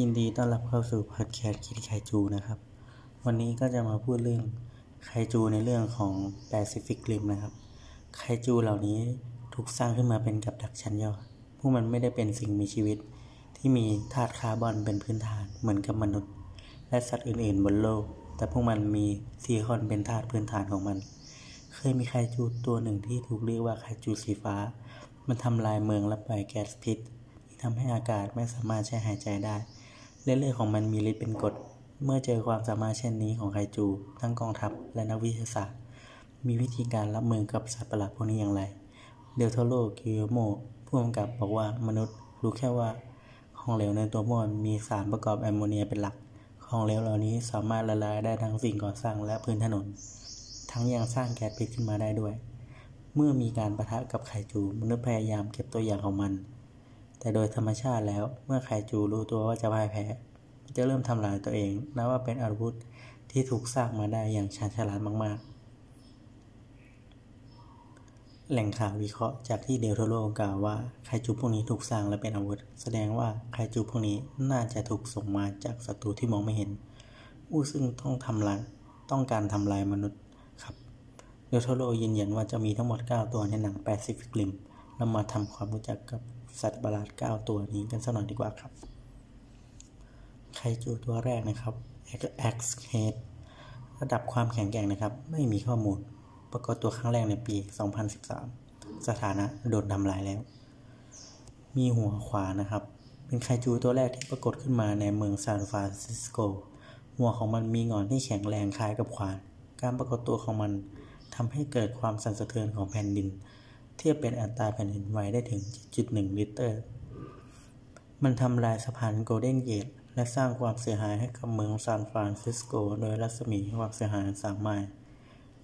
ยินดีต้อนรับเข้าสู่พอดแคสต์คิดไคจูนะครับ วันนี้ก็จะมาพูดเรื่องไคจูในเรื่องของแปซิฟิกริมนะครับไคจูเหล่านี้ถูกสร้างขึ้นมาเป็นกับดักชั้นยอดพวกมันไม่ได้เป็นสิ่งมีชีวิต ที่มีธาตุคาร์บอนเป็นพื้นฐานเหมือนกับมนุษย์ และสัตว์อื่นๆ บนโลก แต่พวกมันมีซิลิคอนเป็นธาตุพื้นฐานของมัน เคยมีไคจูตัวหนึ่งที่ถูกเรียกว่าไคจูสีฟ้า มันทำลายเมืองและปล่อยแก๊สพิษที่ทำให้อากาศไม่สามารถใช้หายใจได้ เลือดของมันมีฤทธิ์เป็นกรดเมื่อเจอความสามารถเช่นนี้ของไคจู ทั้งกองทัพและนักวิทยาศาสตร์ มีวิธีการรับมือกับสัตว์ประหลาดพวกนี้อย่างไร เดลโทโรกิโยโมผู้กำกับบอกว่ามนุษย์รู้แค่ว่าของเหลวในตัวมอนมีสารประกอบแอมโมเนียเป็นหลัก ของเหลวเหล่านี้สามารถละลายได้ทั้งสิ่งก่อสร้างและพื้นถนน ทั้งยังสร้างแก๊สพิษขึ้นมาได้ด้วย เมื่อมีการประทะกับไคจู มนุษย์พยายามเก็บตัวอย่างของมัน แต่โดยธรรมชาติแล้วเมื่อไคจูรู้ตัวว่าจะพ่ายแพ้ จะเริ่มทำลายตัวเอง นับว่าเป็นอาวุธที่ถูกสร้างมาได้อย่างชาญฉลาดมาก ๆ แหล่งข่าววิเคราะห์จากที่เดลโทโรกล่าวว่าไคจูพวกนี้ถูกสร้างและเป็นอาวุธ แสดงว่าไคจูพวกนี้น่าจะถูกส่งมาจากศัตรูที่มองไม่เห็นอู้ซึ่งต้องทำลายต้องการทำลายมนุษย์ครับเดลโทโรยืนยันว่าจะมีทั้งหมด 9 ตัวในหนังแปซิฟิกริม เรามาทำความรู้จักกับสัตว์ประหลาด 9 ตัวนี้กันสักหน่อยดีกว่าครับ ไคจูตัวแรกนะครับ X Head ระดับความแข็งแกร่งนะครับ ไม่มีข้อมูล ปรากฏตัวครั้งแรกในปี 2013 สถานะโดนทำลายแล้ว มีหัวขวานะครับ เป็นไคจูตัวแรกที่ปรากฏขึ้นมาในเมืองซานฟรานซิสโก หัวของมันมีหงอนที่แข็งแรงคล้ายกับขวาน การปรากฏตัวของมันทำให้เกิดความสั่นสะเทือนของแผ่นดิน เทียบเป็นอัตราแผ่นดินไหวได้ถึง 7.1 ริกเตอร์ มันทำลายสะพานโกลเด้นเกตและสร้างความเสียหายให้กับเมืองซานฟรานซิสโก โดยรัศมีความเสียหายสามไมล์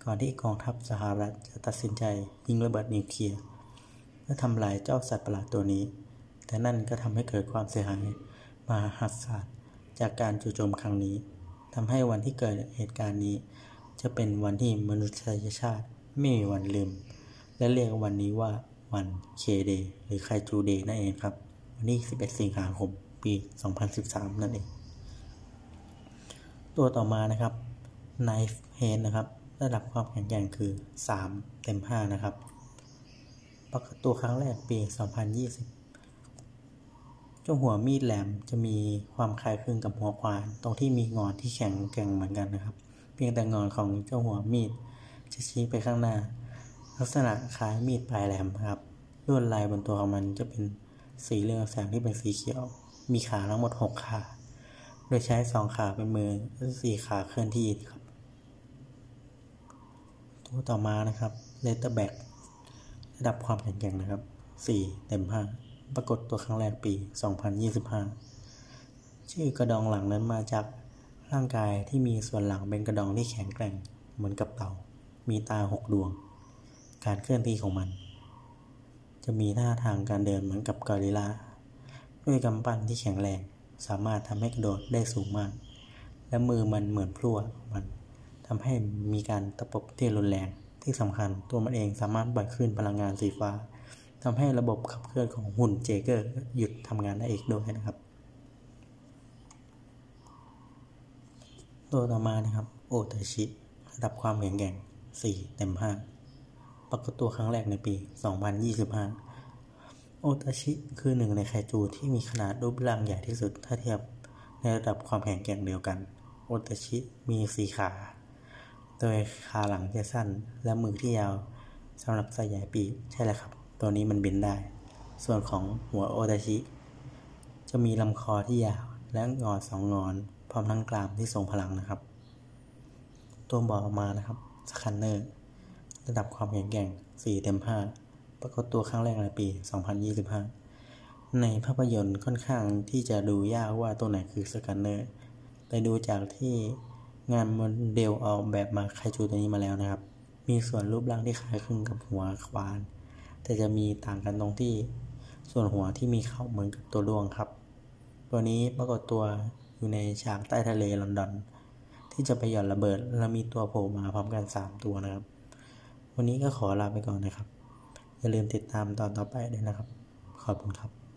ก่อนที่กองทัพสหรัฐจะตัดสินใจยิงระเบิดนิวเคลียร์เพื่อทำลายเจ้าสัตว์ประหลาดตัวนี้ แต่นั่นก็ทำให้เกิดความเสียหายมหาศาลจากการจู่โจมครั้งนี้ทำให้วันที่เกิดเหตุการณ์นี้ จะเป็นวันที่มนุษยชาติไม่มีวันลืม และเรียกวันนี้ว่าวัน K-Day หรือไคจู Day นั่นเองครับ วันที่11 สิงหาคม ปี 2013 นั่นเอง ตัวต่อมานะครับ Knife Head นะครับ ระดับความแข็งแกร่งคือ 3 เต็ม 5 นะครับปรากตัวครั้งแรกปี 2020 เจ้าหัวมีดแหลมจะมีความคล้ายคลึงกับหัวควานตรงที่มีงอนที่แข็งแกร่งเหมือนกันนะครับ เพียงแต่งอนของเจ้าหัวมีดจะชี้ไปข้างหน้า ลักษณะคล้ายมีดปลายแหลมครับลวดลายบนตัวของมันจะเป็นสีเรืองแสงที่เป็นสีเขียว มีขาทั้งหมดหกขา โดยใช้สองขาเป็นมือสี่ขาเคลื่อนที่ครับ ตัวต่อมานะครับ Leatherback ระดับความแข็งแกร่งนะครับสี่เต็มห้าปรากฏตัวครั้งแรกปี 2025 ชื่อกระดองหลังนั้นมาจากร่างกายที่มีส่วนหลังเป็นกระดองที่แข็งแกร่งเหมือนกับเต่า มีตาหกดวง การเคลื่อนที่ของมัน จะมีท่าทางการเดินเหมือนกับกอริลลาด้วยกำปั้นที่แข็งแรง สามารถทำให้กระโดดได้สูงมาก และมือมันเหมือนพลั่วมันทำให้มีการตะปบที่รุนแรงที่สำคัญตัวมันเองสามารถปล่อยคลื่นพลังงานสีฟ้าทำให้ระบบขับเคลื่อนของหุ่นเจเกอร์หยุดทำงานได้อีกด้วยนะครับ ตัวต่อมานะครับ โอตาชิระดับความแข็งแกร่ง4เต็ม5 ปรากฏตัวครั้งแรกในปี 2025 โอตาชิคือหนึ่งในไคจูที่มีขนาดรูปร่างใหญ่ที่สุดถ้าเทียบในระดับความแข็งแกร่งเดียวกัน โอตาชิมีสีขา โดยขาหลังจะสั้นและมือที่ยาวสำหรับใส่ใหญ่ปีใช่แล้วครับ ตัวนี้มันบินได้ ส่วนของหัวโอตาชิ จะมีลำคอที่ยาวและงอสองงอนพร้อมทั้งกรามที่ทรงพลังนะครับ ตัวบอกมานะครับScunner ระดับความแข็งแกร่ง 4 เต็ม 5 ปรากฏตัวครั้งแรกในปี 2025 ในภาพยนตร์ค่อนข้างที่จะดูยากว่าตัวไหนคือ Scunner แต่ดูจากที่งานโมเดลออกแบบมาไคจูตัวนี้มาแล้วนะครับ มีส่วนรูปร่างที่คล้ายคลึงกับหัวขวาน แต่จะมีต่างกันตรงที่ส่วนหัวที่มีเขาเหมือนกับตัวด้วงครับ ตัวนี้ปรากฏตัวอยู่ในฉากใต้ทะเลลอนดอนที่จะไปหย่อนระเบิด แล้วมีตัวโผล่มาพร้อมกัน 3 ตัวนะครับ วันนี้ก็ขอลาไปก่อนนะครับ อย่าลืมติดตามตอนต่อไปด้วยนะครับ ขอบคุณครับ